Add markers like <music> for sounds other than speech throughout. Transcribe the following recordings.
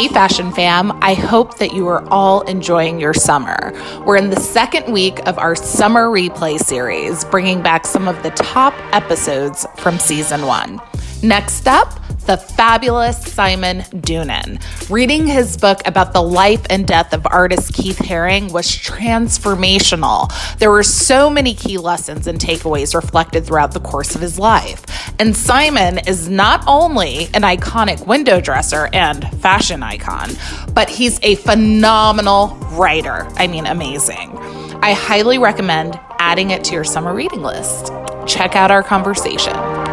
Hey, Fashion Fam. I hope that you are all enjoying your summer. We're in the second week of our summer replay series, bringing back some of the top episodes from season one. Next up, the fabulous Simon Doonan. Reading his book about the life and death of artist Keith Haring was transformational. There were so many key lessons and takeaways reflected throughout the course of his life. And Simon is not only an iconic window dresser and fashion icon, but he's a phenomenal writer. I mean, amazing. I highly recommend adding it to your summer reading list. Check out our conversation.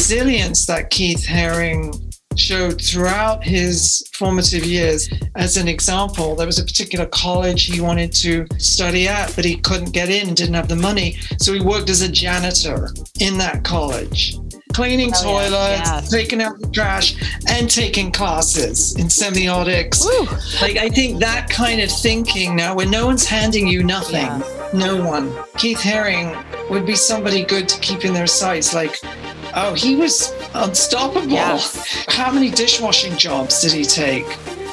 Resilience that Keith Haring showed throughout his formative years. As an example, there was a particular college he wanted to study at, but he couldn't get in, and didn't have the money. So he worked as a janitor in that college. Cleaning oh, toilets, yeah. taking out the trash, and taking classes in semiotics. Woo. Like, I think that kind of thinking now, when no one's handing you nothing, yeah. no one. Keith Haring would be somebody good to keep in their sights. Like, Oh, he was unstoppable. Yes. <laughs> How many dishwashing jobs did he take?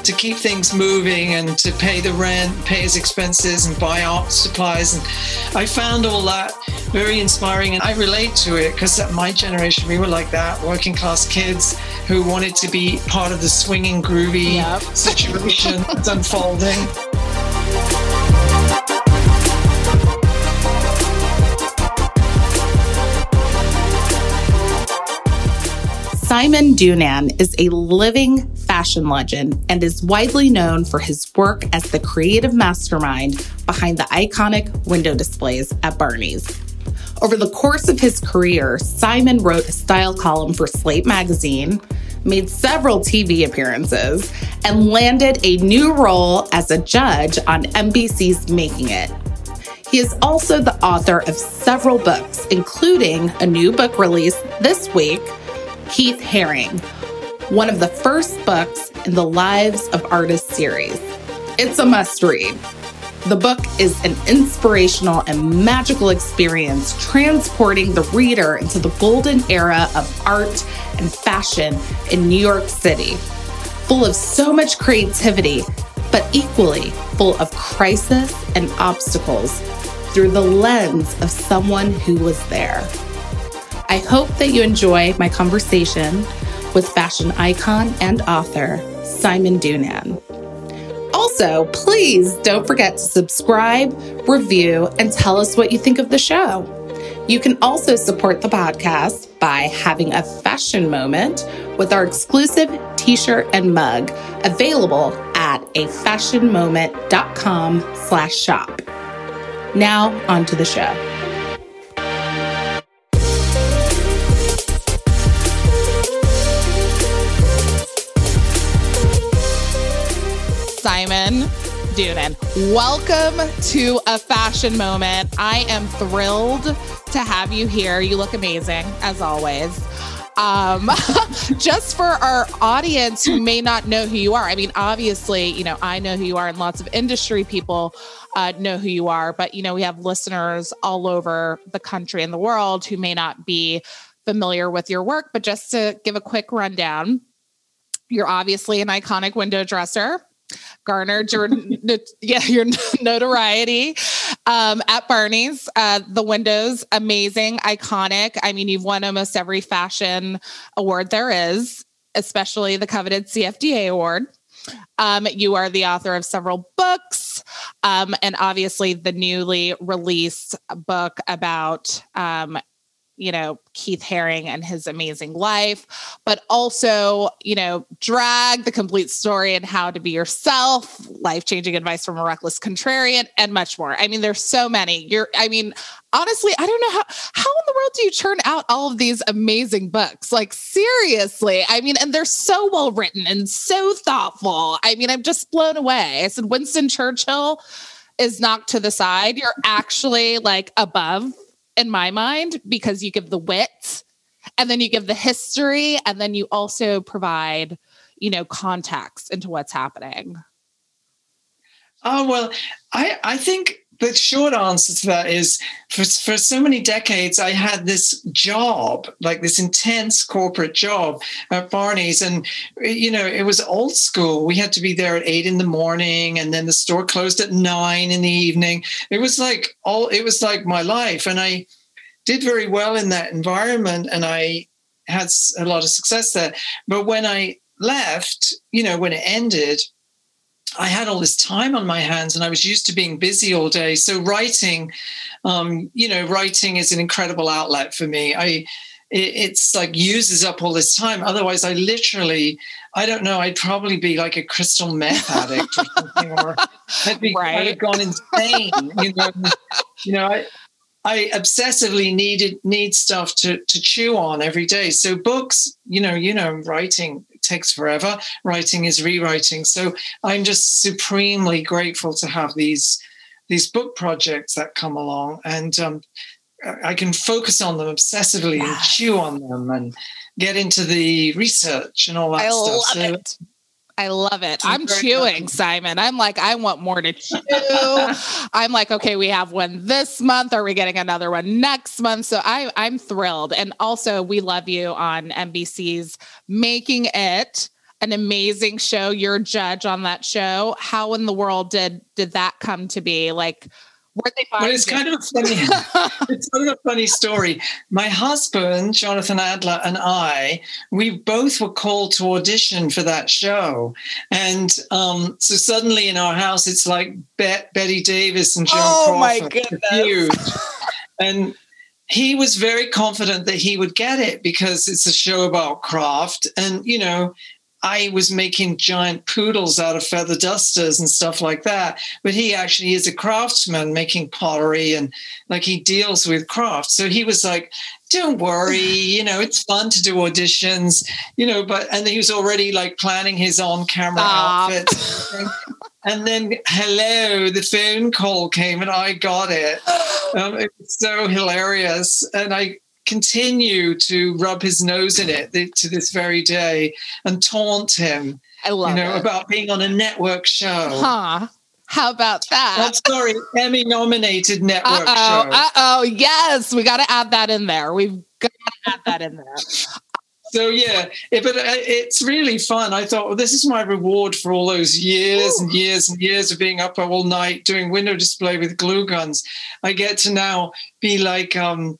To keep things moving and to pay the rent, pay his expenses, and buy art supplies. And I found all that very inspiring, and I relate to it because at my generation we were like that, working class kids who wanted to be part of the swinging, groovy yep. situation that's unfolding. Simon Doonan is a living fashion legend and is widely known for his work as the creative mastermind behind the iconic window displays at Barney's. Over the course of his career, Simon wrote a style column for Slate magazine, made several TV appearances, and landed a new role as a judge on NBC's Making It. He is also the author of several books, including a new book released this week Keith Haring, one of the first books in the Lives of Artists series. It's a must read. The book is an inspirational and magical experience transporting the reader into the golden era of art and fashion in New York City, full of so much creativity, but equally full of crisis and obstacles through the lens of someone who was there. I hope that you enjoy my conversation with fashion icon and author Simon Doonan. Also, please don't forget to subscribe, review, and tell us what you think of the show. You can also support the podcast by having a fashion moment with our exclusive t-shirt and mug available at afashionmoment.com slash shop. Now on to the show. Simon Doonan. Welcome to a fashion moment. I am thrilled to have you here. You look amazing, as always. Um, <laughs> just for our audience who may not know who you are, I mean, obviously, you know, I know who you are, and lots of industry people uh, know who you are, but, you know, we have listeners all over the country and the world who may not be familiar with your work. But just to give a quick rundown, you're obviously an iconic window dresser garnered your <laughs> yeah your notoriety um, at Barney's. Uh, the windows, amazing, iconic. I mean, you've won almost every fashion award there is, especially the coveted CFDA award. Um, you are the author of several books, um, and obviously the newly released book about um, you know, Keith Haring and his amazing life, but also, you know, drag the complete story and how to be yourself, life changing advice from a reckless contrarian, and much more. I mean, there's so many. You're, I mean, honestly, I don't know how, how in the world do you churn out all of these amazing books? Like, seriously. I mean, and they're so well written and so thoughtful. I mean, I'm just blown away. I said, Winston Churchill is knocked to the side. You're actually like above in my mind because you give the wit and then you give the history and then you also provide you know context into what's happening. Oh well i i think the short answer to that is for, for so many decades, I had this job, like this intense corporate job at Barney's. And, you know, it was old school. We had to be there at eight in the morning and then the store closed at nine in the evening. It was like all, it was like my life. And I did very well in that environment and I had a lot of success there. But when I left, you know, when it ended, I had all this time on my hands and I was used to being busy all day. So writing, um, you know, writing is an incredible outlet for me. I it, it's like uses up all this time. Otherwise, I literally, I don't know, I'd probably be like a crystal meth addict or something, or <laughs> I'd be right. I'd have gone insane. You know, you know, I, I obsessively needed need stuff to to chew on every day. So books, you know, you know, writing takes forever. Writing is rewriting. So I'm just supremely grateful to have these these book projects that come along, and um, I can focus on them obsessively and chew on them and get into the research and all that I stuff. Love so it. I love it. I'm chewing, Simon. I'm like, I want more to chew. I'm like, okay, we have one this month. Are we getting another one next month? So I, I'm thrilled. And also, we love you on NBC's Making It, an amazing show. You're a judge on that show. How in the world did did that come to be? Like, Where'd they find well, it's kind of a funny, <laughs> it's kind of a funny story. My husband, Jonathan Adler, and I, we both were called to audition for that show, and um, so suddenly in our house, it's like Bet- Bette Davis and John oh, Crawford. my goodness! And he was very confident that he would get it because it's a show about craft, and you know, I was making giant poodles out of feather dusters and stuff like that. But he actually is a craftsman making pottery and like he deals with craft. So he was like, don't worry, <sighs> you know, it's fun to do auditions, you know, but, and he was already like planning his on camera outfit. and then, hello, the phone call came and I got it. <gasps> Um, it was so hilarious. And I, continue to rub his nose in it to this very day and taunt him. I love you know it. about being on a network show. Huh. How about that? Oh, sorry, Emmy nominated network Uh-oh, show. Uh oh, yes, we got to add that in there. We've got to add that in there. So yeah, it, but uh, it's really fun. I thought, well, this is my reward for all those years Ooh. and years and years of being up all night doing window display with glue guns. I get to now be like um,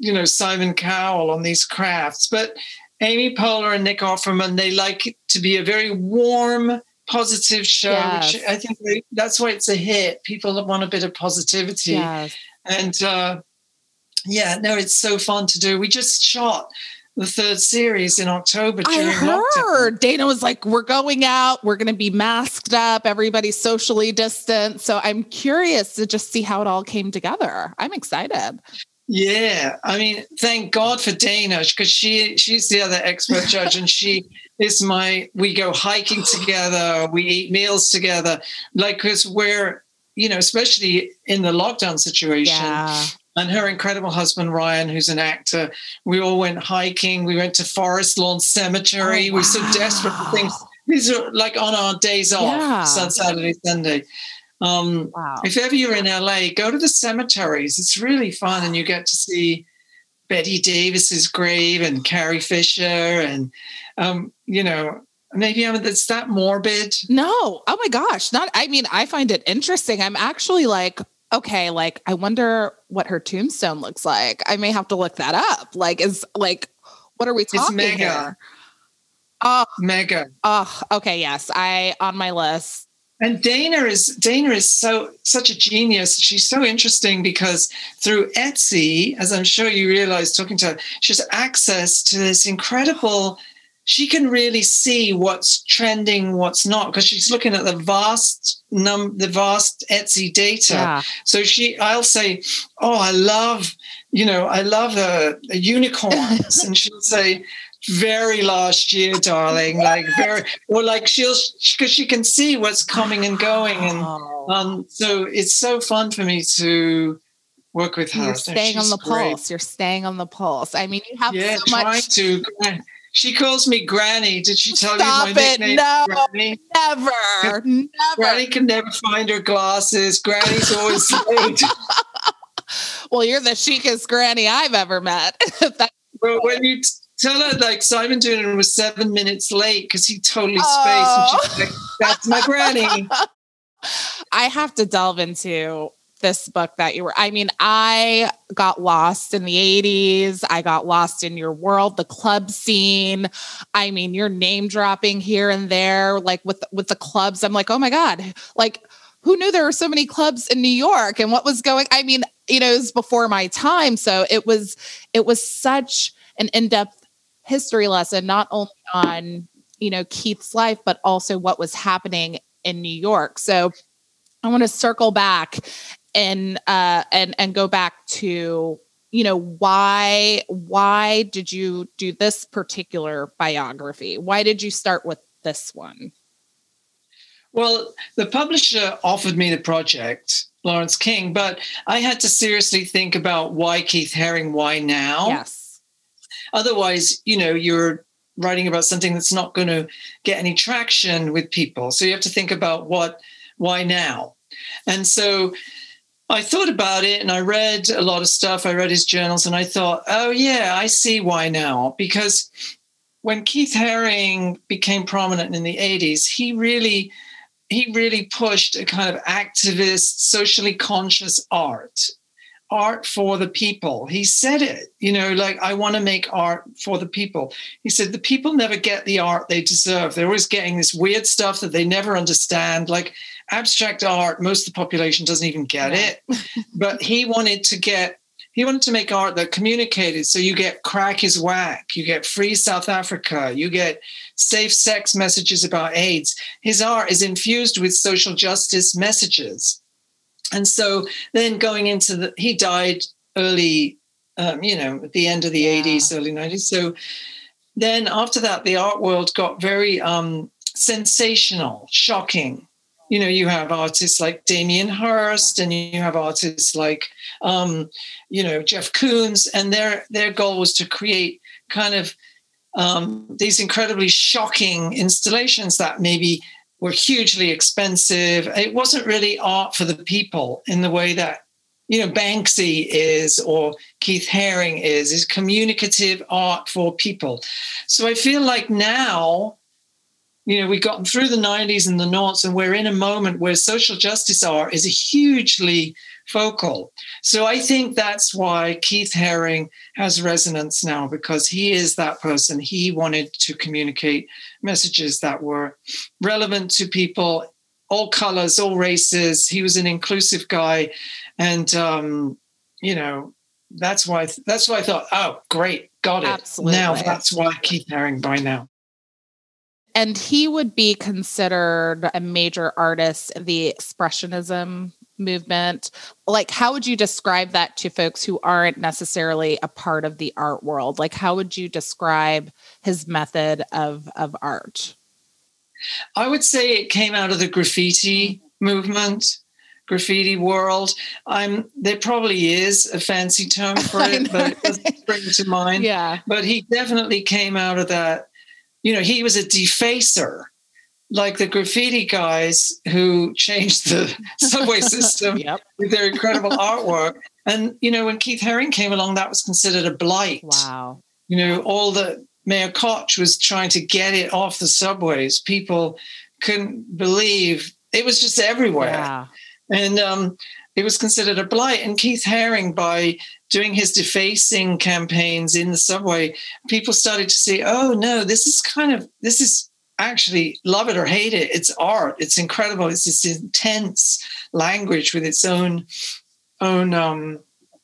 you know Simon Cowell on these crafts, but Amy Poehler and Nick Offerman they like it to be a very warm, positive show, yes. which I think they, that's why it's a hit. People want a bit of positivity, yes. and uh, yeah, no, it's so fun to do. We just shot the third series in October I heard lockdown. Dayna was like, "We're going out. We're going to be masked up. Everybody's socially distant." So I'm curious to just see how it all came together. I'm excited. Yeah, I mean, thank God for Dayna because she she's the other expert judge, and she <laughs> is my. We go hiking together, we eat meals together, like because we're you know, especially in the lockdown situation. Yeah. And her incredible husband Ryan, who's an actor, we all went hiking. We went to Forest Lawn Cemetery. Oh, wow. We are so desperate for things. These are like on our days off, yeah. Saturday, Sunday. Um, wow. If ever you're in LA, go to the cemeteries. It's really fun, and you get to see Bette Davis's grave and Carrie Fisher, and um, you know, maybe I mean, it's that morbid. No, oh my gosh, not. I mean, I find it interesting. I'm actually like, okay, like I wonder what her tombstone looks like. I may have to look that up. Like, is like, what are we talking it's mega. here? Oh, mega. Oh, okay. Yes, I on my list and Dayna is Dayna is so such a genius. She's so interesting because through Etsy, as I'm sure you realize talking to her, she has access to this incredible. She can really see what's trending, what's not, because she's looking at the vast num the vast Etsy data. Yeah. So she, I'll say, "Oh, I love, you know, I love a, a unicorns," <laughs> and she'll say, very last year, darling. Like very, or like she'll because she can see what's coming and going, and um, so it's so fun for me to work with her. You're staying on the great. pulse. You're staying on the pulse. I mean, you have yeah, so much to She calls me Granny. Did she tell Stop you my it. nickname? No. Granny? Never, never. Granny can never find her glasses. Granny's always late. <laughs> <laughs> Well, you're the chicest granny I've ever met. <laughs> But when you tell her, like Simon Doonan was seven minutes late because he totally spaced, Oh. and she's like, "That's my Granny." <laughs> I have to delve into this book that you were. I mean, I got lost in the 80s. I got lost in your world, the club scene. I mean, you're name dropping here and there, like with with the clubs. I'm like, oh my God, like who knew there were so many clubs in New York and what was going? I mean, you know, it was before my time. So it was it was such an in-depth history lesson, not only on, you know, Keith's life, but also what was happening in New York. So I want to circle back and uh and and go back to you know why why did you do this particular biography? Why did you start with this one? Well, the publisher offered me the project, Laurence King, but I had to seriously think about why Keith Haring, why now? Yes. Otherwise, you know, you're writing about something that's not going to get any traction with people. So you have to think about what, why now? And so I thought about it and I read a lot of stuff. I read his journals and I thought, oh, yeah, I see why now. Because when Keith Haring became prominent in the 80s, he really he really pushed a kind of activist, socially conscious art, art for the people. He said it, you know, like, I want to make art for the people. He said, the people never get the art they deserve. They're always getting this weird stuff that they never understand. Like abstract art, most of the population doesn't even get it. but he wanted to get he wanted to make art that communicated. So you get crack is whack, you get free South Africa, you get safe sex messages about AIDS. His art is infused with social justice messages. And so then going into the, he died early, um, you know, at the end of the Yeah. 80s, early 90s. So then after that, the art world got very um, sensational, shocking. You know, you have artists like Damien Hirst, and you have artists like, um, you know, Jeff Koons, and their their goal was to create kind of um, these incredibly shocking installations that maybe were hugely expensive. It wasn't really art for the people in the way that you know Banksy is or Keith Haring is is communicative art for people. So I feel like now you know we've gotten through the 90s and the noughts and we're in a moment where social justice art is a hugely focal. So i think that's why keith haring has resonance now because he is that person. He wanted to communicate messages that were relevant to people all colors all races. He was an inclusive guy. And um, you know that's why that's why i thought oh great got it. Absolutely. now that's why keith haring by now. And he would be considered a major artist the expressionism movement. Like, how would you describe that to folks who aren't necessarily a part of the art world? Like, how would you describe his method of, of art? I would say it came out of the graffiti mm-hmm. movement, graffiti world. I'm there probably is a fancy term <laughs> for it, but it doesn't spring to mind. Yeah. But he definitely came out of that. You know, he was a defacer, like the graffiti guys who changed the <laughs> subway <laughs> system Yep. with their incredible artwork. And you know, when Keith Haring came along, that was considered a blight Wow. you know, all the Mayor Koch was trying to get it off the subways. People couldn't believe it was just everywhere. Yeah. And um, it was considered a blight. And Keith Haring, by doing his defacing campaigns in the subway, people started to see, oh, no, this is kind of, this is actually love it or hate it. It's art. It's incredible. It's this intense language with its own, own, um,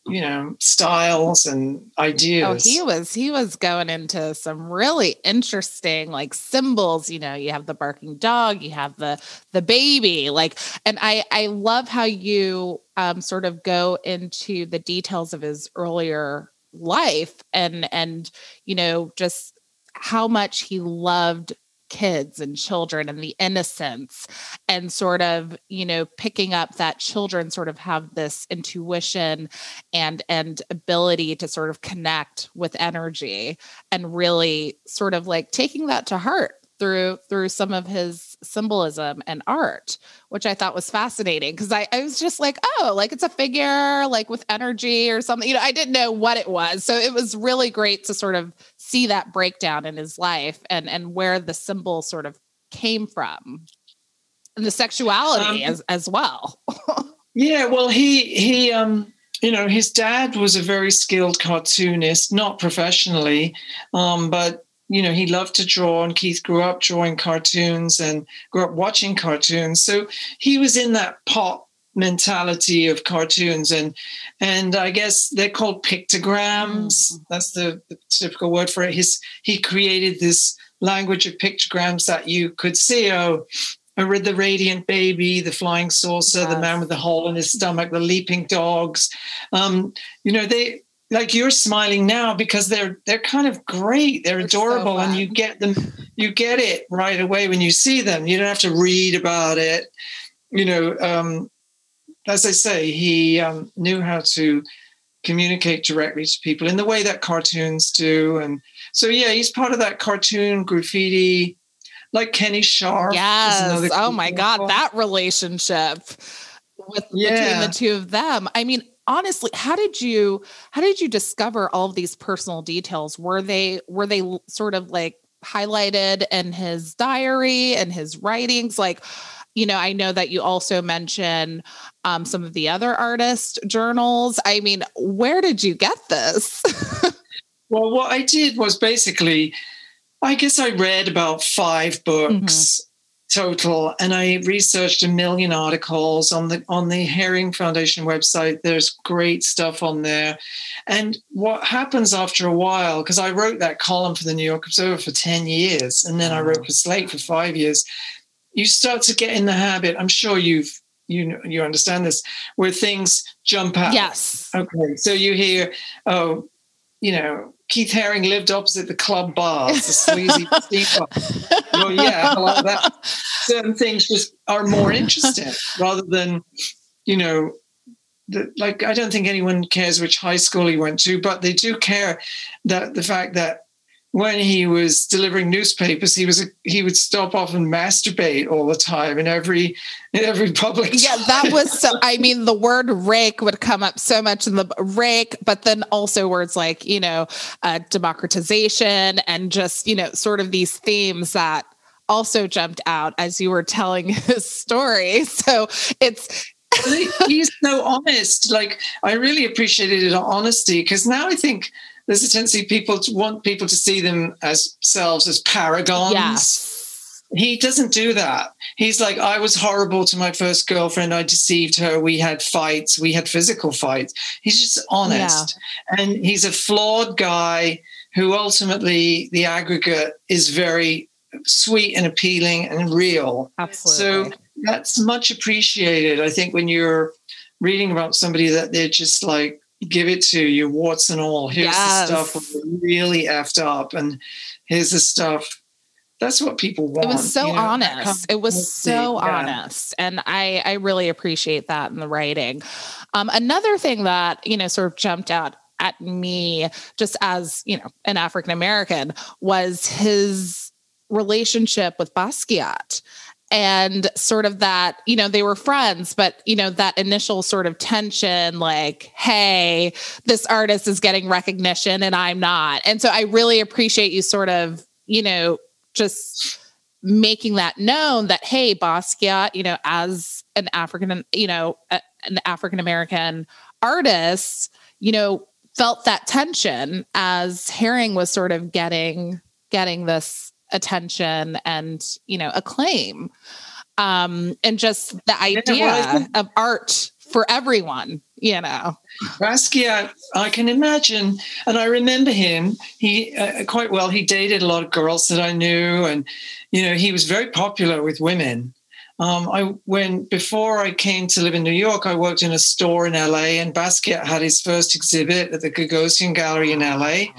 you know, styles and ideas. Oh, he was he was going into some really interesting like symbols. You know, you have the barking dog, you have the the baby, like, and I I love how you um sort of go into the details of his earlier life and and you know just how much he loved kids and children and the innocence and sort of you know picking up that children sort of have this intuition and and ability to sort of connect with energy and really sort of like taking that to heart through through some of his symbolism and art which i thought was fascinating because I, I was just like oh like it's a figure like with energy or something you know i didn't know what it was. So it was really great to sort of see that breakdown in his life and and where the symbol sort of came from. And the sexuality um, as as well. <laughs> Yeah well he he um you know his dad was a very skilled cartoonist not professionally um but you know, he loved to draw, and Keith grew up drawing cartoons and grew up watching cartoons. So he was in that pop mentality of cartoons and and I guess they're called pictograms. Mm-hmm. That's the, the, typical word for it. His he created this language of pictograms that you could see. Oh, the radiant baby, the flying saucer, yes. the man with the hole in his stomach, the leaping dogs. Um, you know, they like you're smiling now because they're they're kind of great. They're, they're adorable so and you get them you get it right away when you see them. You don't have to read about it. You know um, as i say he um, knew how to communicate directly to people in the way that cartoons do and so yeah he's part of that cartoon graffiti like Kenny Scharf yes. oh my god that relationship with yeah. between the two of them. I mean honestly how did you how did you discover all of these personal details? Were they were they sort of like highlighted in his diary and his writings? Like you know i know that you also mention um, some of the other artist journals. I mean where did you get this? <laughs> Well what i did was basically i guess i read about five books total. And i researched a million articles on the on the Haring Foundation website. There's great stuff on there. And what happens after a while because i wrote that column for the new york observer for 10 years and then i wrote mm. for slate for five years you start to get in the habit i'm sure you've you know, you understand this where things jump out. Yes. Okay so you hear oh you know Keith Haring lived opposite the Club Baths, the sleazy <laughs> steamboat. well, yeah, like that. Certain things just are more interesting rather than, you know, the, like I don't think anyone cares which high school he went to, but they do care that the fact that when he was delivering newspapers, he was he would stop off and masturbate all the time in every in every public. Yeah, that was so. I mean, the word rake would come up so much in the rake, but then also words like you know uh, democratization and just you know sort of these themes that also jumped out as you were telling <laughs> his story. So it's he's so honest. Like I really appreciated his honesty because now I think there's a tendency people to want people to see them as selves as paragons. Yes. He doesn't do that. He's like, I was horrible to my first girlfriend. I deceived her. We had fights. We had physical fights. He's just honest. Yeah. And he's a flawed guy who ultimately, the aggregate is very sweet and appealing and real. Absolutely. So that's much appreciated. I think when you're reading about somebody that they're just like give it to you, warts and all. Here's yes. the stuff really effed up, and here's the stuff. That's what people want. It was so you know? honest. It was so yeah. honest, and I I really appreciate that in the writing. Um, another thing that you know sort of jumped out at me just as you know an African American was his relationship with Basquiat and sort of that you know they were friends but you know that initial sort of tension like hey this artist is getting recognition and i'm not. And so i really appreciate you sort of you know just making that known that hey basquiat you know as an african you know a, an african american artist you know felt that tension as Haring was sort of getting getting this attention and you know acclaim. Um and just the idea of art for everyone you know. Basquiat i can imagine and i remember him. He uh, quite well he dated a lot of girls that i knew and you know he was very popular with women. Um, I when before I came to live in New York, I worked in a store in LA, and Basquiat had his first exhibit at the Gagosian Gallery in LA,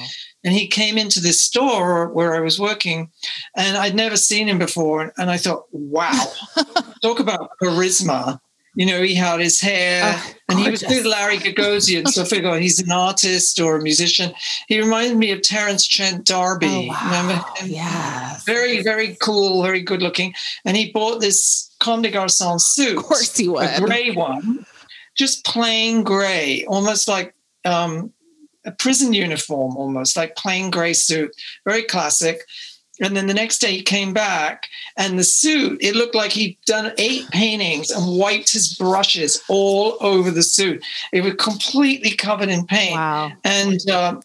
and he came into this store where I was working, and I'd never seen him before, and I thought, wow, <laughs> talk about charisma. You know, he had his hair, oh, and he was with Larry Gagosian. so I figure he's an artist or a musician. He reminded me of Terence Trent D'Arby. Oh, wow. Remember him? Yes. Very, very cool, very good looking. And he bought this Comme des Garçons suit. Of course he was. A gray one, just plain gray, almost like um, a prison uniform, almost like plain gray suit. Very classic. And then the next day he came back and the suit, it looked like he'd done eight paintings and wiped his brushes all over the suit. It was completely covered in paint. Wow. And uh,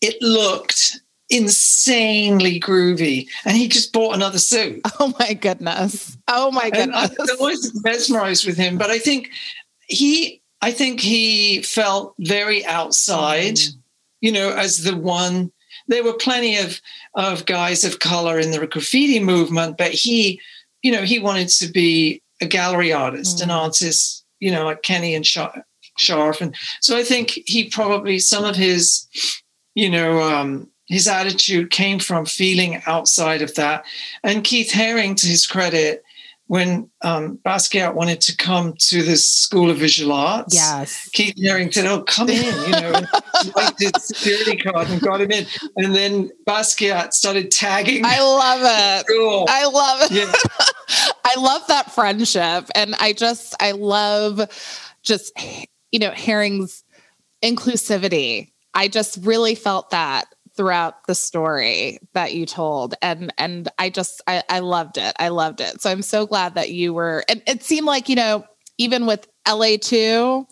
it looked insanely groovy. And he just bought another suit. <laughs> Oh my goodness. Oh my goodness. And I was mesmerized with him. But I think he I think he felt very outside, mm. you know, as the one there were plenty of of guys of color in the graffiti movement, but he, you know, he wanted to be a gallery artist, mm. an artist, you know, like Kenny and Scharf. And so I think he probably, some of his, you know, um, his attitude came from feeling outside of that. And Keith Haring, to his credit, when um, Basquiat wanted to come to the School of Visual Arts, yes, Keith Haring said, "Oh, come in," you know, like his security card and got him in. And then Basquiat started tagging. I love it. Cool. I love it. Yeah. <laughs> I love that friendship, and I just, I love just, you know, Haring's inclusivity. I just really felt that throughout the story that you told. And and i just I, I loved it. I loved it. So i'm so glad that you were and it seemed like you know even with la2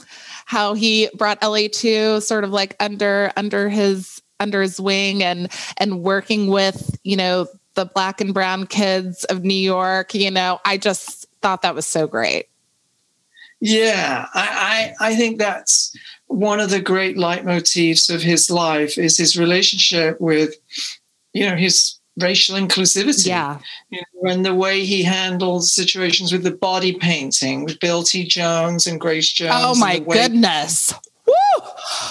how he brought la2 sort of like under under his under his wing and and working with you know the black and brown kids of new york you know i just thought that was so great yeah i i, I think that's one of the great leitmotifs of his life is his relationship with, you know, his racial inclusivity. Yeah. You know, and the way he handled situations with the body painting with Bill T. Jones and Grace Jones. Oh my goodness. Woo!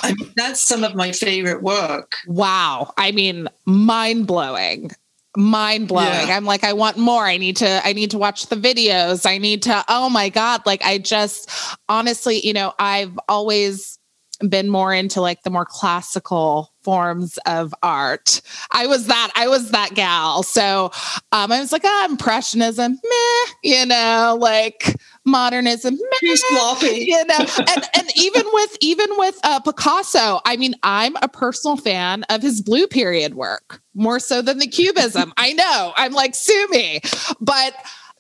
I mean, that's some of my favorite work. Wow. I mean, mind blowing mind blowing. Yeah. I'm like, I want more. I need to, I need to watch the videos. I need to, oh my God. Like, I just honestly, you know, I've always been more into like the more classical forms of art. I was that I was that gal. So um, I was like, ah, impressionism, meh, you know, like modernism, meh, sloppy, <laughs> you know. and, and even with even with uh, Picasso, I mean, I'm a personal fan of his blue period work more so than the cubism. I know. I'm like, sue me, but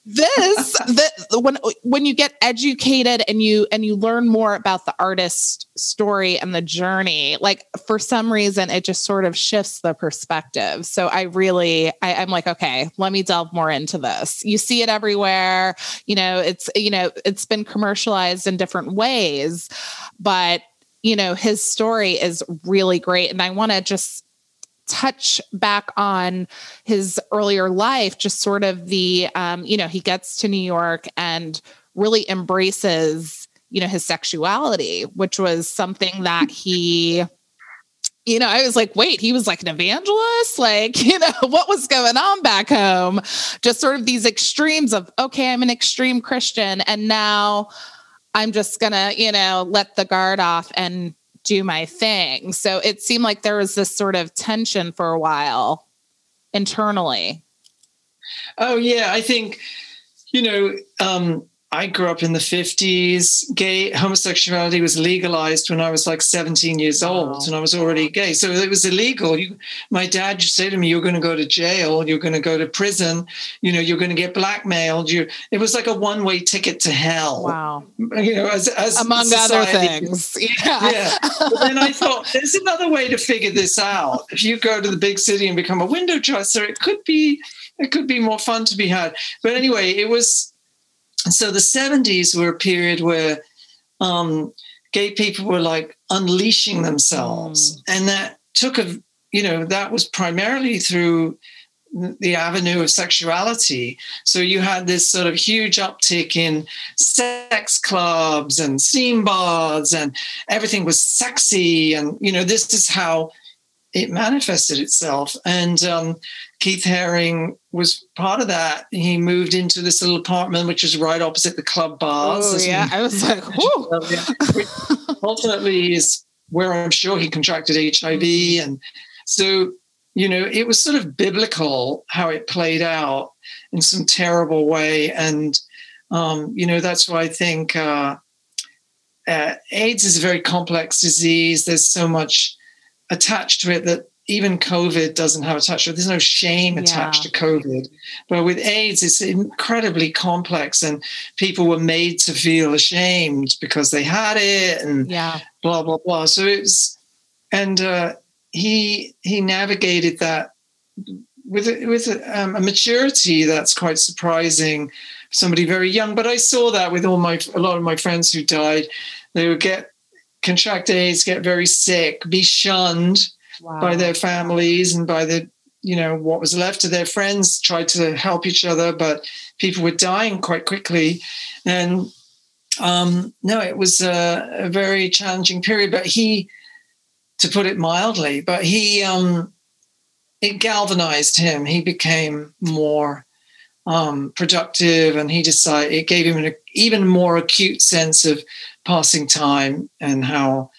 this <laughs> the, when when you get educated and you and you learn more about the artist story and the journey like for some reason it just sort of shifts the perspective. So i really I, i'm like okay let me delve more into this. You see it everywhere. You know it's you know it's been commercialized in different ways but you know his story is really great. And i want to just touch back on his earlier life, just sort of the, um, you know, he gets to New York and really embraces, you know, his sexuality, which was something that <laughs> he, you know, I was like, wait, he was like an evangelist? Like, <laughs> you know, what was going on back home? Just sort of these extremes of, okay, I'm an extreme Christian. And now I'm just going to, you know, let the guard off and do my thing. So it seemed like there was this sort of tension for a while internally. Oh, yeah. I think, you know, um, I grew up in the 50s. Gay homosexuality was legalized when I was like 17 years old and I was already gay. So it was illegal. You, my dad used to say to me, You're going to go to jail, you're going to go to prison, you know, you're going to get blackmailed. You it was like a one-way ticket to hell. Wow. You know, as, as among society. other things. Yeah. yeah. But then I thought there's another way to figure this out. If you go to the big city and become a window dresser, it could be it could be more fun to be had. But anyway, it was so the 70s were a period where um, gay people were like unleashing themselves. Mm. And that took a, you know, that was primarily through the avenue of sexuality. So you had this sort of huge uptick in sex clubs and steam baths, and everything was sexy. And, you know, this is how it manifested itself. And um, Keith Haring was part of that. He moved into this little apartment, which is right opposite the Club Baths. Oh, yeah. I was like, <laughs> whoo. ultimately is where I'm sure he contracted HIV. Mm-hmm. And so, you know, it was sort of biblical how it played out in some terrible way. And, um, you know, that's why I think uh, uh, AIDS is a very complex disease. There's so much attached to it that even COVID doesn't have attached to it. There's no shame attached yeah. to COVID. But with AIDS, it's incredibly complex, and people were made to feel ashamed because they had it, and yeah. blah blah blah. So it's and uh, he he navigated that with with um, a maturity that's quite surprising. Somebody very young, but I saw that with all my a lot of my friends who died. They would get contract AIDS, get very sick, be shunned wow. by their families and by the you know what was left of their friends tried to help each other but people were dying quite quickly and um, no it was a, a, very challenging period but he to put it mildly but he um, it galvanized him he became more um, productive and he decided it gave him an even more acute sense of passing time and how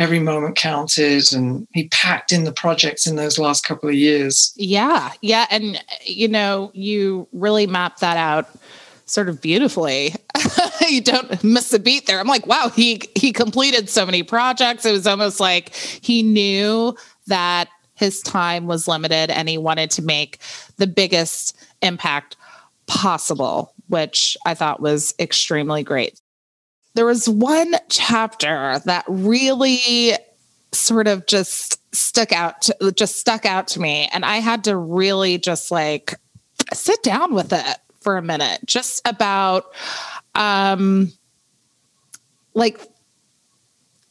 every moment counted and he packed in the projects in those last couple of years. Yeah yeah and you know you really map that out sort of beautifully. <laughs> You don't miss a beat there. I'm like wow he he completed so many projects. It was almost like he knew that his time was limited and he wanted to make the biggest impact possible which i thought was extremely great there was one chapter that really sort of just stuck out to, just stuck out to me and i had to really just like sit down with it for a minute just about um like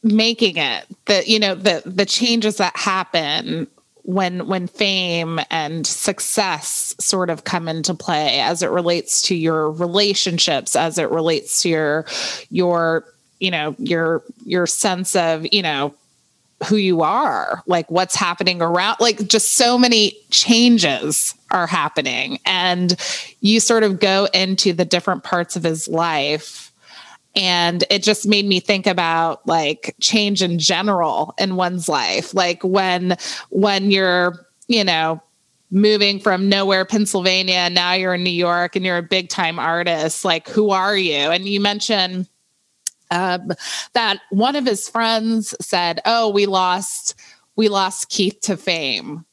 making it that you know the the changes that happen when when fame and success sort of come into play as it relates to your relationships as it relates to your your you know your your sense of you know who you are like what's happening around like just so many changes are happening. And you sort of go into the different parts of his life and it just made me think about like change in general in one's life. Like when when you're you know moving from nowhere pennsylvania now you're in new york and you're a big time artist like who are you? And you mentioned um, that one of his friends said oh we lost we lost keith to fame.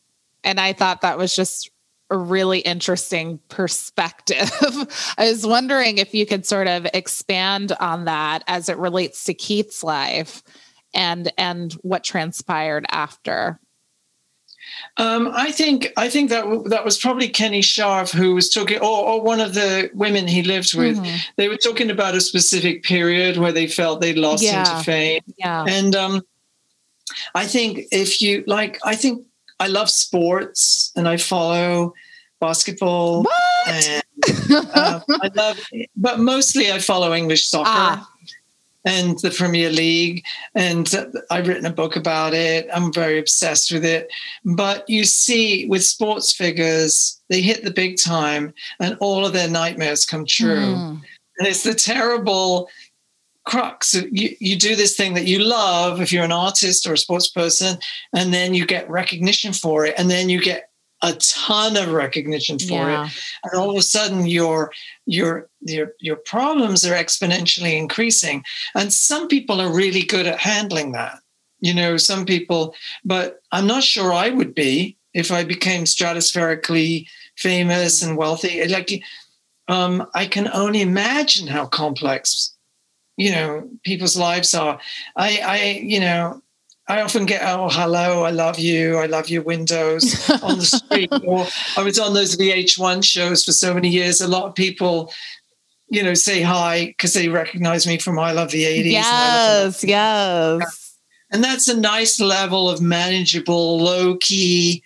And i thought that was just a really interesting perspective. <laughs> I was wondering if you could sort of expand on that as it relates to Keith's life and and what transpired after. Um, I think I think that w- that was probably Kenny Scharf who was talking, or, or one of the women he lived with. Mm-hmm. They were talking about a specific period where they felt they lost yeah. into fame. Yeah, and um, I think if you like, I think I love sports and I follow basketball. And, uh, <laughs> I love, but mostly I follow English soccer. Ah. And the Premier League, and I've written a book about it. I'm very obsessed with it. But you see, with sports figures, they hit the big time, and all of their nightmares come true. Mm. And it's the terrible crux. You, you do this thing that you love if you're an artist or a sports person, and then you get recognition for it, and then you get a ton of recognition for yeah. it, and all of a sudden your your your your problems are exponentially increasing. And some people are really good at handling that. You know, some people, but I'm not sure I would be if I became stratospherically famous and wealthy. Like, um, I can only imagine how complex you know people's lives are i i you know I often get, oh, hello, I love you, I love your windows <laughs> on the street. or I was on those VH1 shows for so many years. A lot of people, you know, say hi because they recognize me from I Love the 80s. Yes, and yes. And that's a nice level of manageable, low key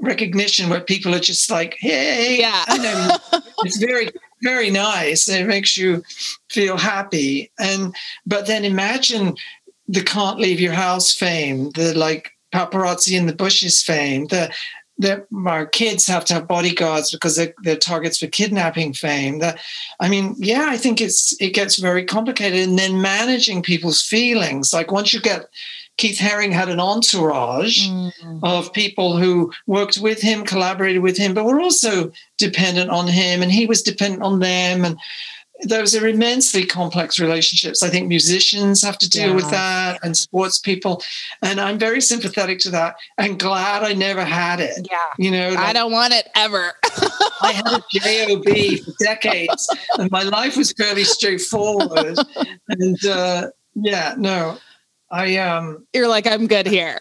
recognition where people are just like, hey, yeah. <laughs> it's very very nice. It makes you feel happy. And but then imagine the can't leave your house fame, the like paparazzi in the bushes fame, the that our kids have to have bodyguards because they're, they're targets for kidnapping fame. That, I mean, yeah, I think it's it gets very complicated, and then managing people's feelings. Like once you get Keith Haring had an entourage mm. of people who worked with him, collaborated with him, but were also dependent on him, and he was dependent on them, and those are immensely complex relationships. I think musicians have to deal yeah. with that and sports people. And I'm very sympathetic to that and glad I never had it. Yeah. You know, like, I don't want it ever. <laughs> I had a JOB for decades and my life was fairly straightforward. <laughs> And uh, yeah, no, I um You're like, I'm good here.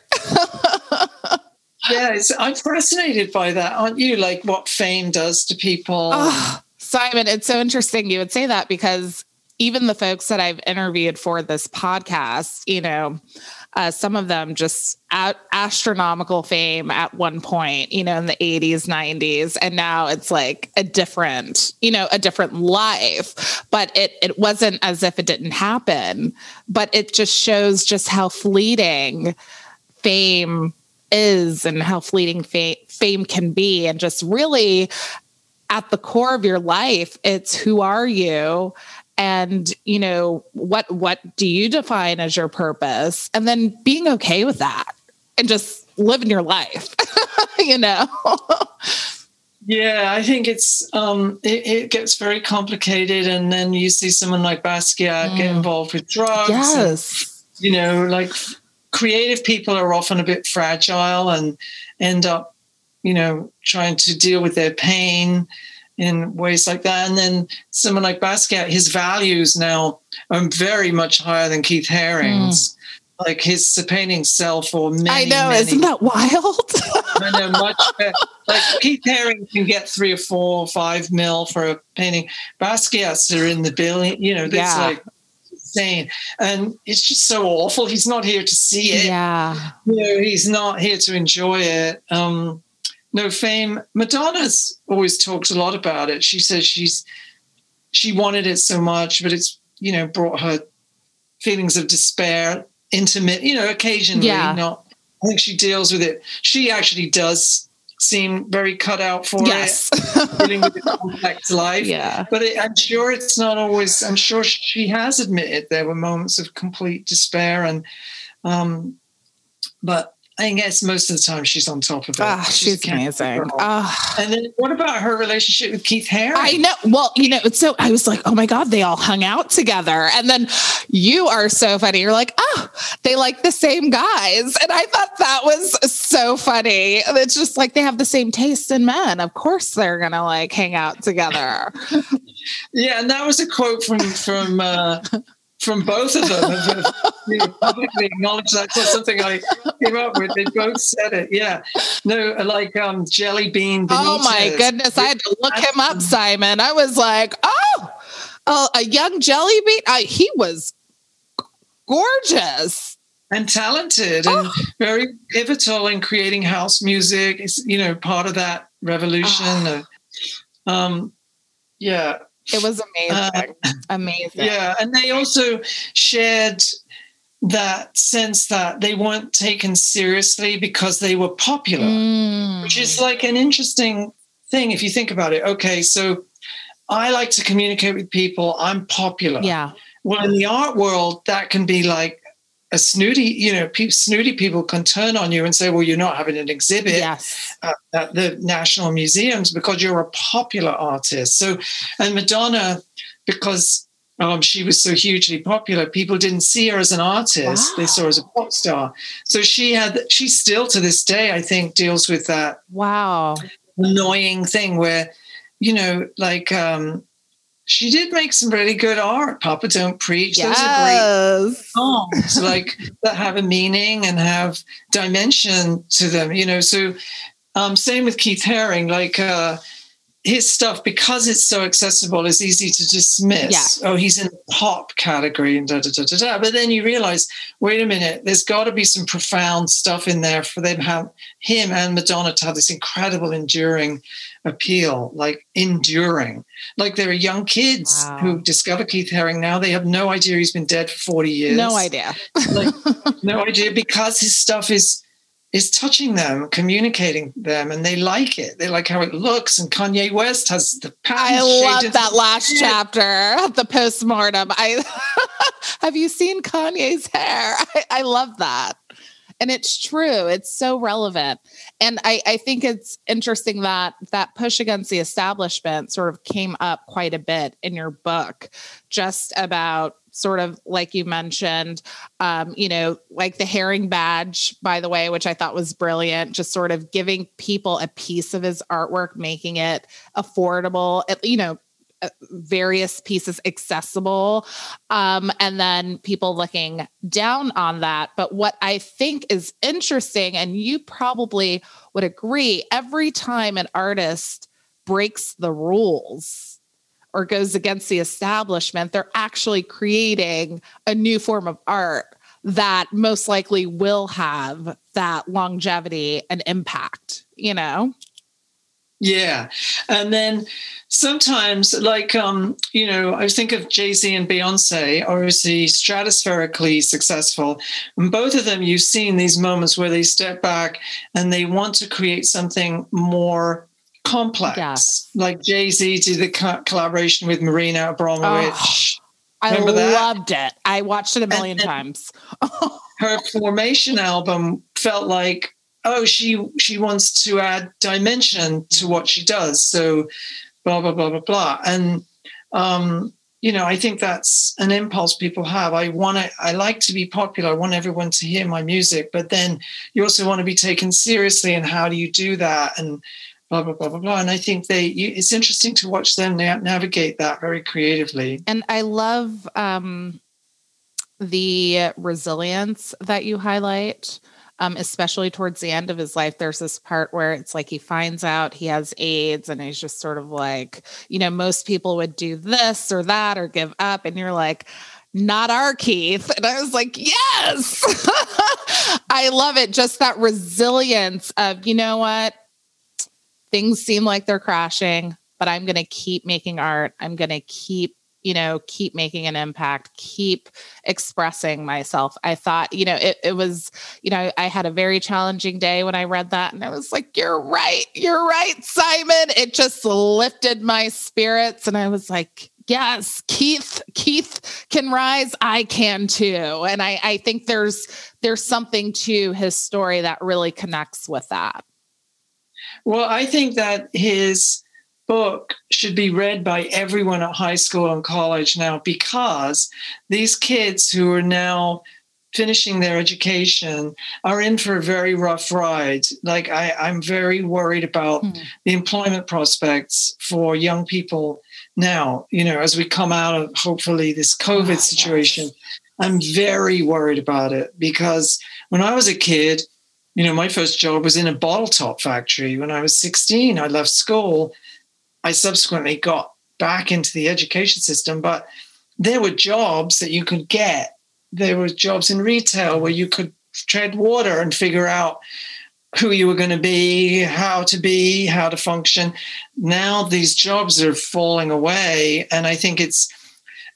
yeah, I'm fascinated by that, aren't you? Like what fame does to people. Oh Simon, it's so interesting you would say that because even the folks that I've interviewed for this podcast, you know, uh, some of them just at astronomical fame at one point, you know, in the 80s, 90s. And now it's like a different, you know, a different life. But it it wasn't as if it didn't happen. But it just shows just how fleeting fame is and how fleeting fame, fame can be. And just really at the core of your life, it's who are you? And you know what what do you define as your purpose? And then being okay with that and just living your life <laughs> you know? Yeah i think it's um it, it, gets very complicated. And then you see someone like basquiat mm. get involved with drugs yes. and, you know like creative people are often a bit fragile and end up you know, trying to deal with their pain in ways like that. And then someone like Basquiat, his values now are very much higher than Keith Haring's. Mm. Like his paintings sell for many. I know, many, isn't that wild? <laughs> I know, much better. Like Keith Haring can get three or four or five mil for a painting. Basquiat's are in the billion. You know, that's yeah. like insane. And it's just so awful. He's not here to see it. Yeah. You know, he's not here to enjoy it. Um, no fame. Madonna's always talked a lot about it. She says she's she wanted it so much, but it's you know brought her feelings of despair, intimate, you know, occasionally. Yeah. Not. I think she deals with it. She actually does seem very cut out for yes. it, <laughs> dealing with a complex life. Yeah. But it, I'm sure it's not always. I'm sure she has admitted there were moments of complete despair and. Um, but I guess most of the time she's on top of it. Oh, she's, she's amazing. Oh. And then what about her relationship with Keith Haring? I know. Well, you know, so I was like, oh my God, they all hung out together. And then you are so funny. You're like, oh, they like the same guys. And I thought that was so funny. It's just like they have the same taste in men. Of course they're gonna like hang out together. <laughs> yeah, and that was a quote from from uh <laughs> from both of them have you know, publicly acknowledged that's not something I came up with. They both said it. Yeah. No, like um, Jelly Bean. Benitez. Oh my goodness. I had to look him up, Simon. I was like, oh, uh, a young Jelly Bean. I, he was gorgeous. And talented and oh. very pivotal in creating house music. It's, you know, part of that revolution. Oh. um, yeah, it was amazing. Uh, amazing. Yeah. And they also shared that sense that they weren't taken seriously because they were popular, mm. which is like an interesting thing if you think about it. Okay, so I like to communicate with people, I'm popular. Yeah. Well, in the art world, that can be like a snooty, you know, pe- snooty people can turn on you and say, well, you're not having an exhibit yes. at, at the national museums because you're a popular artist. So, and Madonna, because um, she was so hugely popular, people didn't see her as an artist; wow. they saw her as a pop star. So she had, she still to this day, I think, deals with that. Wow, annoying thing where, you know, like um, she did make some really good art. Papa Don't Preach. Yes. Those are great songs, like <laughs> that have a meaning and have dimension to them. You know, so um, same with Keith Haring. Like uh, his stuff, because it's so accessible, is easy to dismiss. Yeah. Oh, he's in the pop category and da da da da da. But then you realize, wait a minute, there's got to be some profound stuff in there for them have him and Madonna to have this incredible enduring appeal, like enduring. Like there are young kids wow. who discover Keith Haring now. They have no idea he's been dead for 40 years. No idea. like, <laughs> no idea because his stuff is is touching them, communicating them, and they like it. They like how it looks. And Kanye West has the passion. I love that last chapter, of the postmortem. I <laughs> have you seen Kanye's hair? <laughs> I, I love that. And it's true. It's so relevant. And I, I think it's interesting that that push against the establishment sort of came up quite a bit in your book, just about sort of like you mentioned, um, you know, like the Haring badge, by the way, which I thought was brilliant, just sort of giving people a piece of his artwork, making it affordable, you know, uh, various pieces accessible. Um, and then people looking down on that. But what i think is interesting and you probably would agree every time an artist breaks the rules or goes against the establishment they're actually creating a new form of art that most likely will have that longevity and impact you know yeah. And then sometimes, like, um, you know, I think of Jay Z and Beyonce, obviously stratospherically successful. And both of them, you've seen these moments where they step back and they want to create something more complex. Yes. Like Jay Z did the co- collaboration with Marina Abramović. Oh, I loved it. I watched it a million times. <laughs> her Formation album felt like oh she she wants to add dimension to what she does so blah blah blah blah blah and um, you know i think that's an impulse people have i want to i like to be popular i want everyone to hear my music but then you also want to be taken seriously and how do you do that and blah blah blah blah blah and i think they you, it's interesting to watch them na- navigate that very creatively and i love um, the resilience that you highlight um, especially towards the end of his life. There's this part where it's like he finds out he has AIDS and he's just sort of like, you know, most people would do this or that or give up. And you're like, not our Keith. And I was like, yes, <laughs> I love it. Just that resilience of, you know what? Things seem like they're crashing, but I'm going to keep making art. I'm going to keep you know, keep making an impact, keep expressing myself. I thought, you know, it, it was, you know, I had a very challenging day when I read that. And I was like, you're right. You're right, Simon. It just lifted my spirits. And I was like, yes keith keith can rise i can too and i i think there's there's something to his story that really connects with that well i think that his book should be read by everyone at high school and college now because these kids who are now finishing their education are in for a very rough ride. Like I, am very worried about mm. the employment prospects for young people now, you know, as we come out of hopefully this COVID oh, situation. Yes. I'm very worried about it because when I was a kid, you know, my first job was in a bottle top factory. When I was 16, I left school I subsequently got back into the education system, but there were jobs that you could get. There were jobs in retail where you could tread water and figure out who you were going to be, how to be, how to function. Now these jobs are falling away. And I think it's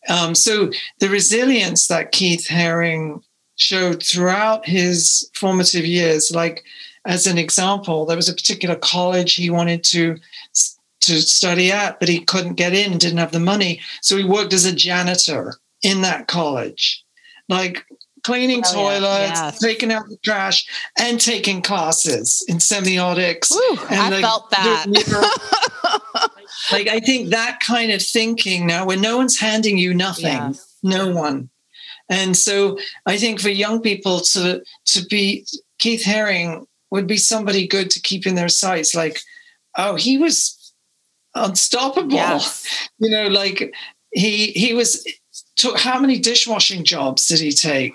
um, so the resilience that Keith Haring showed throughout his formative years, like as an example, there was a particular college he wanted to to study at, but he couldn't get in and didn't have the money. So he worked as a janitor in that college, like cleaning oh, toilets, yeah. taking out the trash, and taking classes in semiotics. Ooh, and I like, felt that. like I think that kind of thinking now, when no one's handing you nothing, yes. no one. And so I think for young people to to be Keith Haring would be somebody good to keep in their sights. Like, oh, he was unstoppable. Yes. <laughs> You know, like he he was took how many dishwashing jobs did he take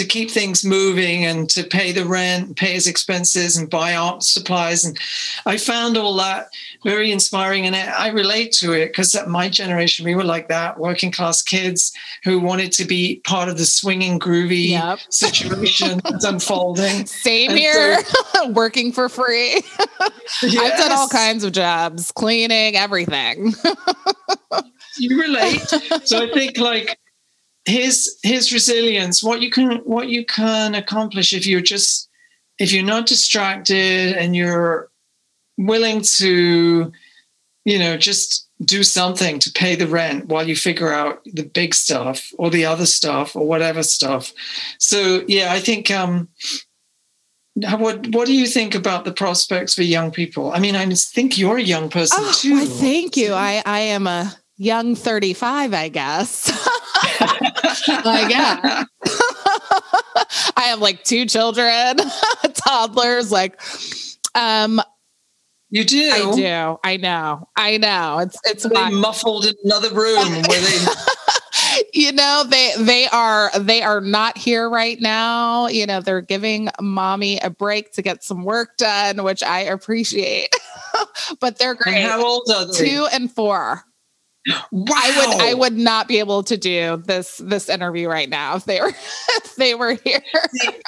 to keep things moving and to pay the rent, pay his expenses and buy art supplies and I found all that very inspiring and I relate to it because at my generation we were like that working class kids who wanted to be part of the swinging groovy yep. <laughs> situation that's unfolding. Same and here, so, <laughs> working for free. yes. <laughs> I've done all kinds of jobs, cleaning, everything. you relate. So I think like his his resilience, what you can what you can accomplish if you're just if you're not distracted and you're willing to, you know, just do something to pay the rent while you figure out the big stuff or the other stuff or whatever stuff. So yeah, I think um what what do you think about the prospects for young people? I mean, I think you're a young person oh, too. Well, thank you. I I am a young 35, I guess. <laughs> <laughs> like, yeah. <laughs> I have like two children, <laughs> toddlers, like um you do. I do. I know. I know. It's it's they muffled in another room where they you know they they are they are not here right now you know they're giving mommy a break to get some work done which i appreciate but they're great and how old are they two and four Wow. I would I would not be able to do this this interview right now if they were <laughs> if they were here.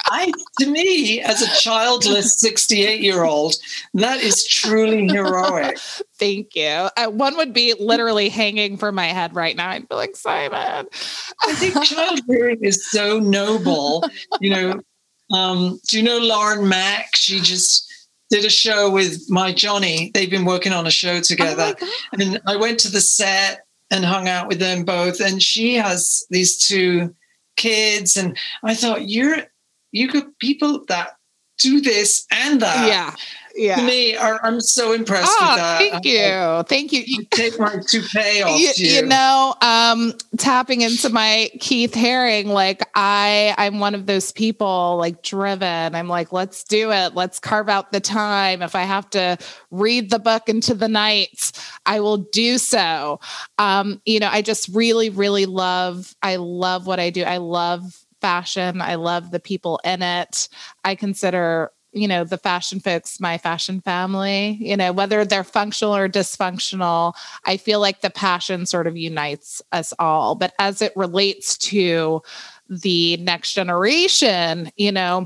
I to me as a childless 68 year old that is truly heroic. <laughs> Thank you. Uh, one would be literally hanging from my head right now. I'd be like Simon. I think child rearing is so noble. You know, um, do you know Lauren Mack? She just did a show with my Johnny. They've been working on a show oh together. Oh and I went to the set and hung out with them both. And she has these two kids. And I thought, you're you could people that do this and that. Yeah yeah. me are I'm so impressed oh, with that. Thank you. thank you. you take my toupee off. You, you. you know, um, tapping into my Keith Haring, like I I'm one of those people like driven. I'm like, let's do it. Let's carve out the time. If I have to read the book into the night, I will do so. Um, you know, I just really, really love, I love what I do. I love fashion. I love the people in it. I consider you know the fashion folks my fashion family you know whether they're functional or dysfunctional i feel like the passion sort of unites us all but as it relates to the next generation you know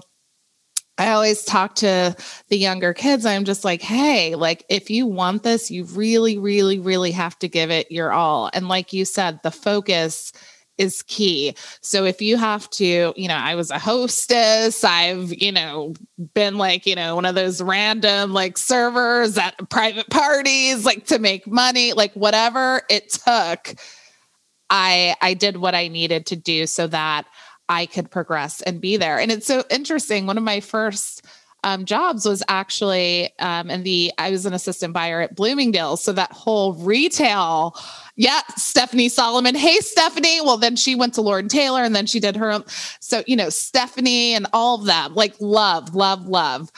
I always talk to the younger kids. I'm just like, hey, like if you want this, you really, really, really have to give it your all. And like you said, the focus is key. So if you have to, you know, I was a hostess, I've, you know, been like, you know, one of those random like servers at private parties, like to make money, like whatever it took, I I did what I needed to do so that I could progress and be there. And it's so interesting. One of my first um, jobs was actually um, in the I was an assistant buyer at Bloomingdale's. So that whole retail, yeah, Stephanie Solomon. Hey, Stephanie. Well, then she went to Lord and Taylor, and then she did her own. So you know, Stephanie and all of them, like love, love, love.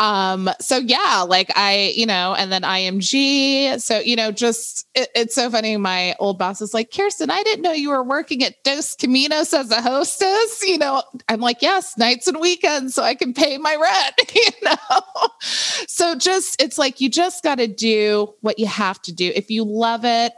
Um, so yeah, like I, you know, and then IMG. So, you know, just it, it's so funny. My old boss is like, Kirsten, I didn't know you were working at Dos Caminos as a hostess. You know, I'm like, yes, nights and weekends, so I can pay my rent, <laughs> you know. so just it's like you just got to do what you have to do. If you love it,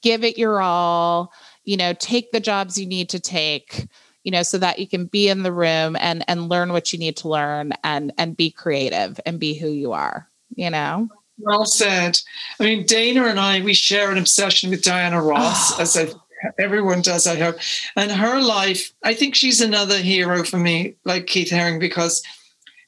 give it your all, you know, take the jobs you need to take you know so that you can be in the room and and learn what you need to learn and and be creative and be who you are you know well said i mean Dayna and i we share an obsession with diana ross oh. as I, everyone does i hope and her life i think she's another hero for me like keith haring because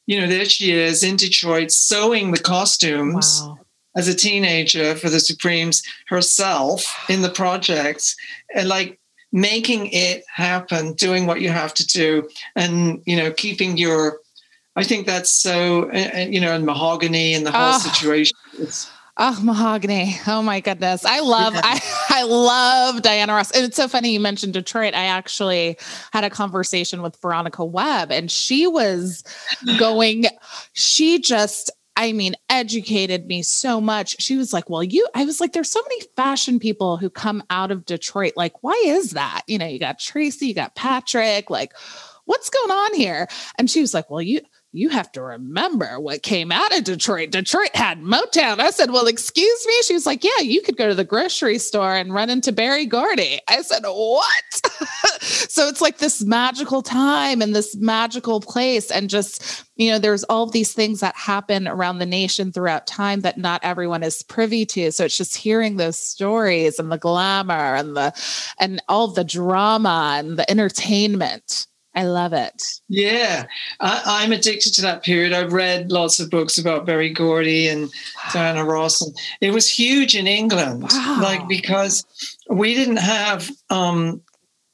you know there she is in detroit sewing the costumes wow. as a teenager for the supremes herself in the projects and like making it happen, doing what you have to do, and you know, keeping your. I think that's so. Uh, uh, you know, and mahogany and the whole oh. situation. It's, Oh, mahogany. Oh my goodness. I love yeah. I <laughs> I love Diana Ross. And it's so funny you mentioned Detroit. I actually had a conversation with Veronica Webb and she was <gasps> going she just I mean, educated me so much. She was like, Well, you, I was like, there's so many fashion people who come out of Detroit. Like, why is that? You know, you got Tracy, you got Patrick, like, what's going on here? And she was like, Well, you, you have to remember what came out of Detroit. Detroit had Motown. I said, Well, excuse me. She was like, Yeah, you could go to the grocery store and run into Berry Gordy. I said, What? <laughs> so it's like this magical time and this magical place. And just, you know, there's all these things that happen around the nation throughout time that not everyone is privy to. So it's just hearing those stories and the glamour and the and all the drama and the entertainment I love it. Yeah, I, am addicted to that period. I've read lots of books about Berry Gordy and wow. Diana Ross, and it was huge in England. Wow. Like because we didn't have, um,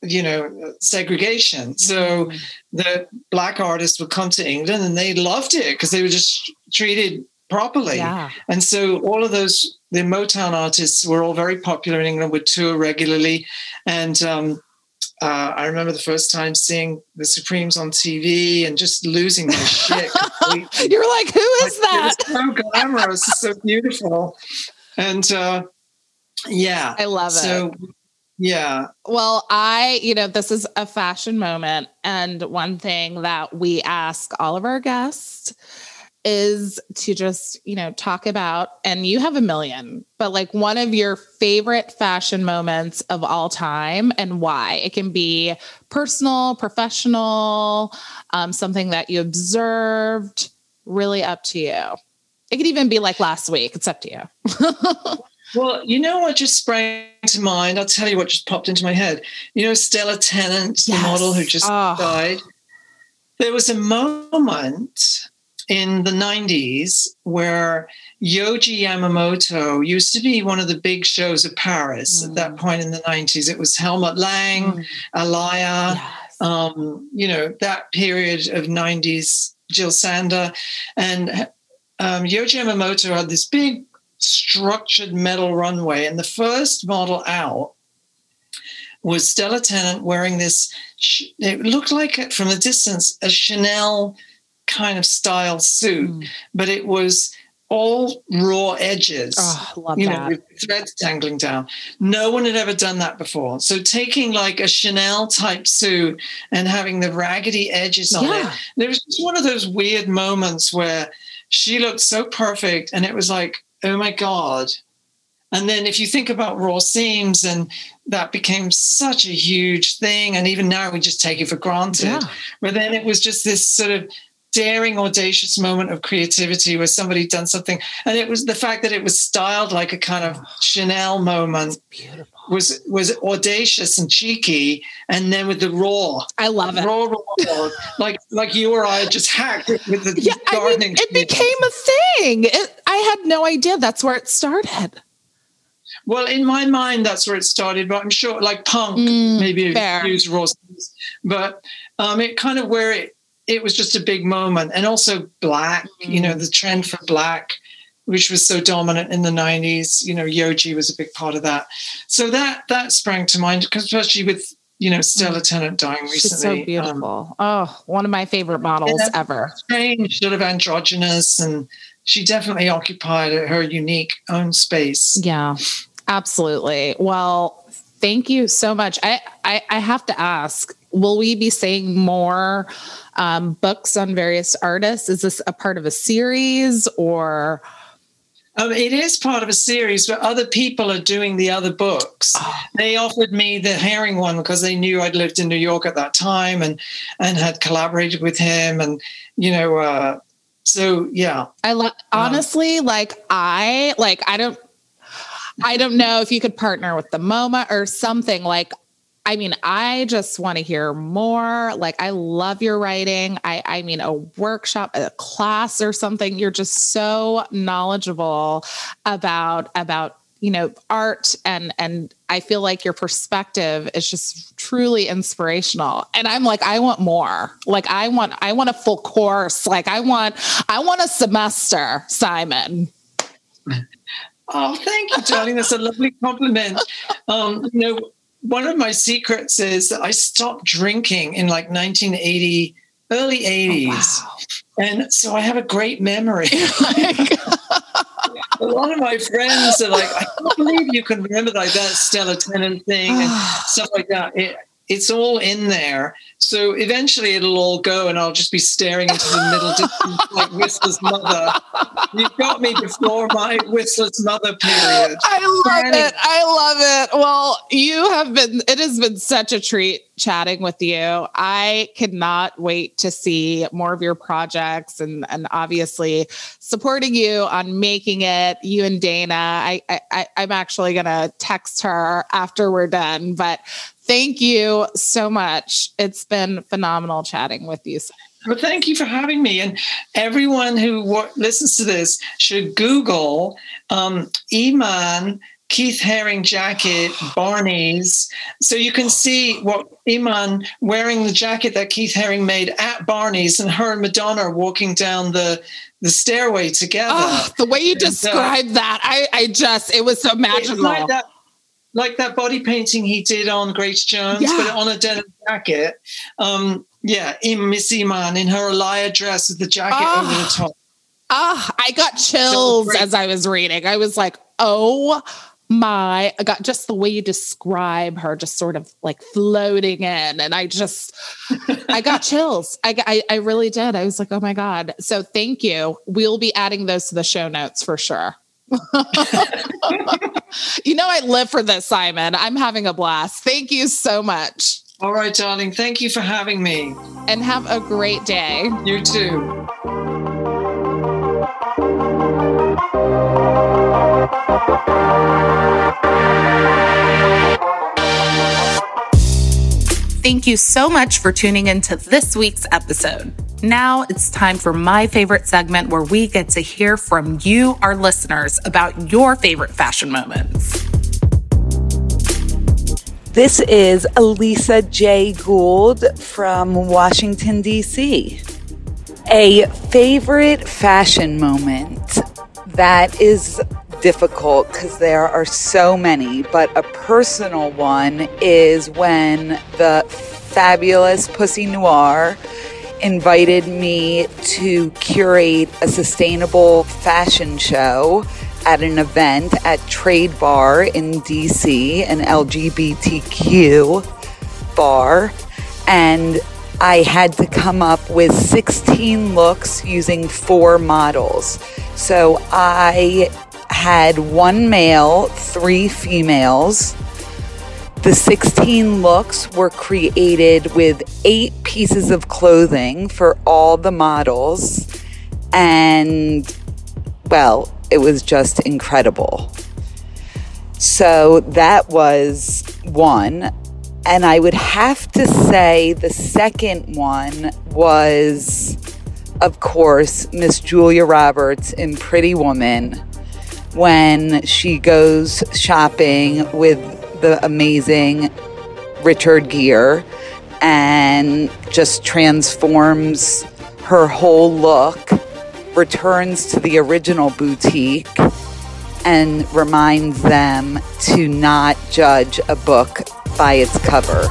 you know, segregation, so mm. the black artists would come to England and they loved it because they were just treated properly. Yeah. And so all of those the Motown artists were all very popular in England, would tour regularly, and um, uh, I remember the first time seeing the Supremes on TV and just losing my shit. <laughs> You're like, who is that? so glamorous, so beautiful, and uh, yeah, I love so, it. Yeah. Well, I, you know, this is a fashion moment. And one thing that we ask all of our guests is to just, you know, talk about, and you have a million, but like one of your favorite fashion moments of all time and why. It can be personal, professional, um, something that you observed, really up to you. It could even be like last week. It's up to you. <laughs> well, you know what just sprang to mind? I'll tell you what just popped into my head. You know, Stella Tennant, yes. the model who just oh. died. There was a moment in the 90s where Yohji Yamamoto used to be one of the big shows of Paris mm. at that mm. point in the 90s. It was Helmut Lang, mm. Alaïa, yes. um, you know, that period of 90s, Jill Sander. And um, Yohji Yamamoto had this big structured metal runway. And the first model out was Stella Tennant wearing this, it looked like from a distance, a Chanel kind of style suit, mm. but it was all raw edges. Oh, you that. know, with threads dangling down. No one had ever done that before. So taking like a Chanel type suit and having the raggedy edges on yeah. it, there was just one of those weird moments where she looked so perfect, and it was like, oh my god. And then if you think about raw seams, and that became such a huge thing, and even now we just take it for granted. Yeah. But then it was just this sort of daring, audacious moment of creativity where somebody done something, and it was the fact that it was styled like a kind of Chanel moment. Was was audacious and cheeky, and then with the raw. I love it. Raw, raw, raw <laughs> like like you or I just hacked with the yeah, gardening. I mean, it became a thing. It, I had no idea that's where it started. Well, in my mind, that's where it started, but I'm sure, like punk, mm, maybe use raw, but um, it kind of where it it was just a big moment. And also black, mm-hmm. you know, mm. the trend for black, which was so dominant in the 90s, you know, Yohji was a big part of that. So that that sprang to mind, especially with you know, Stella mm. Tennant dying recently. She's so um, beautiful. Um, oh, one of my favorite models ever. Strange, sort of androgynous, and she definitely occupied her unique own space. Yeah, absolutely. Well, thank you so much. I, I, I have to ask, will we be seeing more um, books on various artists? Is this a part of a series or? Um, it is part of a series, but other people are doing the other books. Oh. They offered me the Haring one because they knew I'd lived in New York at that time and and had collaborated with him, and you know, uh, so yeah. I love honestly, um, like I like I don't I don't know if you could partner with the MoMA or something like I mean, I just want to hear more. Like, I love your writing. I, I mean, a workshop, a class or something. You're just so knowledgeable about about you know art and and I feel like your perspective is just truly inspirational. And I'm like, I want more. Like, I want I want a full course. Like, I want I want a semester, Simon. Oh, <laughs> thank you, darling. That's a lovely compliment. Um, you know, one of my secrets is that I stopped drinking in like 1980, early 80s. Oh, wow. And so I have a great memory. <laughs> <laughs> a lot of my friends are like, I can't believe you can remember like that Stella Tennant thing and <sighs> stuff like that. It, it's all in there. So eventually it'll all go and I'll just be staring into the middle distance <laughs> like Whistler's mother. You've got me before my Whistler's mother period. I love it. I love it. Well, you have been, it has been such a treat chatting with you. I cannot wait to see more of your projects and, and obviously supporting you on making it, you and Dayna. I, I I'm actually gonna text her after we're done. But Thank you so much. It's been phenomenal chatting with you. Well, thank you for having me. And everyone who w- listens to this should Google um, Iman Keith Haring jacket, <gasps> Barney's. So you can see what Iman wearing the jacket that Keith Haring made at Barney's and her and Madonna are walking down the the stairway together. Oh, the way you described uh, that, I, I just, it was so magical. Like that, like that body painting he did on Grace Jones, yeah. but on a denim jacket. Um, yeah, in Miss Iman in her Alaïa dress with the jacket oh. over the top. Ah, oh, I got chills as I was reading. I was like, oh my I got just the way you describe her just sort of like floating in and i just i got <laughs> chills I, I, I really did i was like oh my god so thank you we'll be adding those to the show notes for sure <laughs> you know i live for this simon. I'm having a blast. Thank you so much. All right darling. Thank you for having me. And have a great day. You too Thank you so much for tuning into this week's episode. Now it's time for my favorite segment where we get to hear from you, our listeners, about your favorite fashion moments. This is Elisa J. Gould from Washington, D.C. A favorite fashion moment that is difficult because there are so many, but a personal one is when the fabulous Pussy Noir invited me to curate a sustainable fashion show at an event at Trade Bar in DC, an LGBTQ bar. And I had to come up with 16 looks using four models. So I had one male, three females. The 16 looks were created with eight pieces of clothing for all the models. And, well, it was just incredible. So that was one. And I would have to say the second one was, of course, Miss Julia Roberts in Pretty Woman when she goes shopping with the amazing Richard Gere and just transforms her whole look, returns to the original boutique, and reminds them to not judge a book by its cover.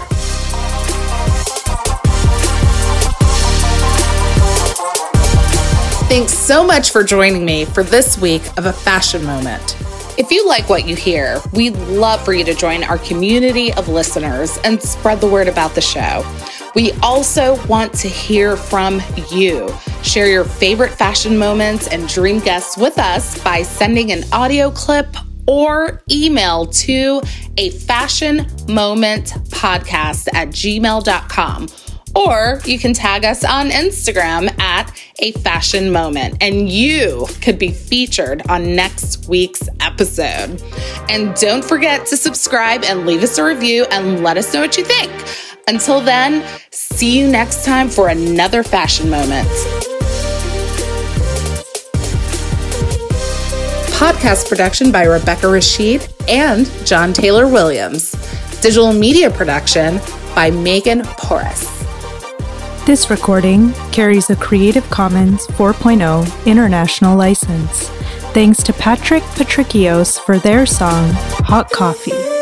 Thanks so much for joining me for this week of a fashion moment. If you like what you hear, we'd love for you to join our community of listeners and spread the word about the show. We also want to hear from you. Share your favorite fashion moments and dream guests with us by sending an audio clip or email to a fashion moment podcast at gmail.com or you can tag us on Instagram at a fashion moment, and you could be featured on next week's episode. And don't forget to subscribe and leave us a review and let us know what you think. Until then, see you next time for another fashion moment. Podcast production by Rebecca Rashid and John Taylor Williams. Digital media production by Megan Porras. This recording carries a Creative Commons 4.0 international license. Thanks to Patrick Patrikios for their song, Hot Coffee.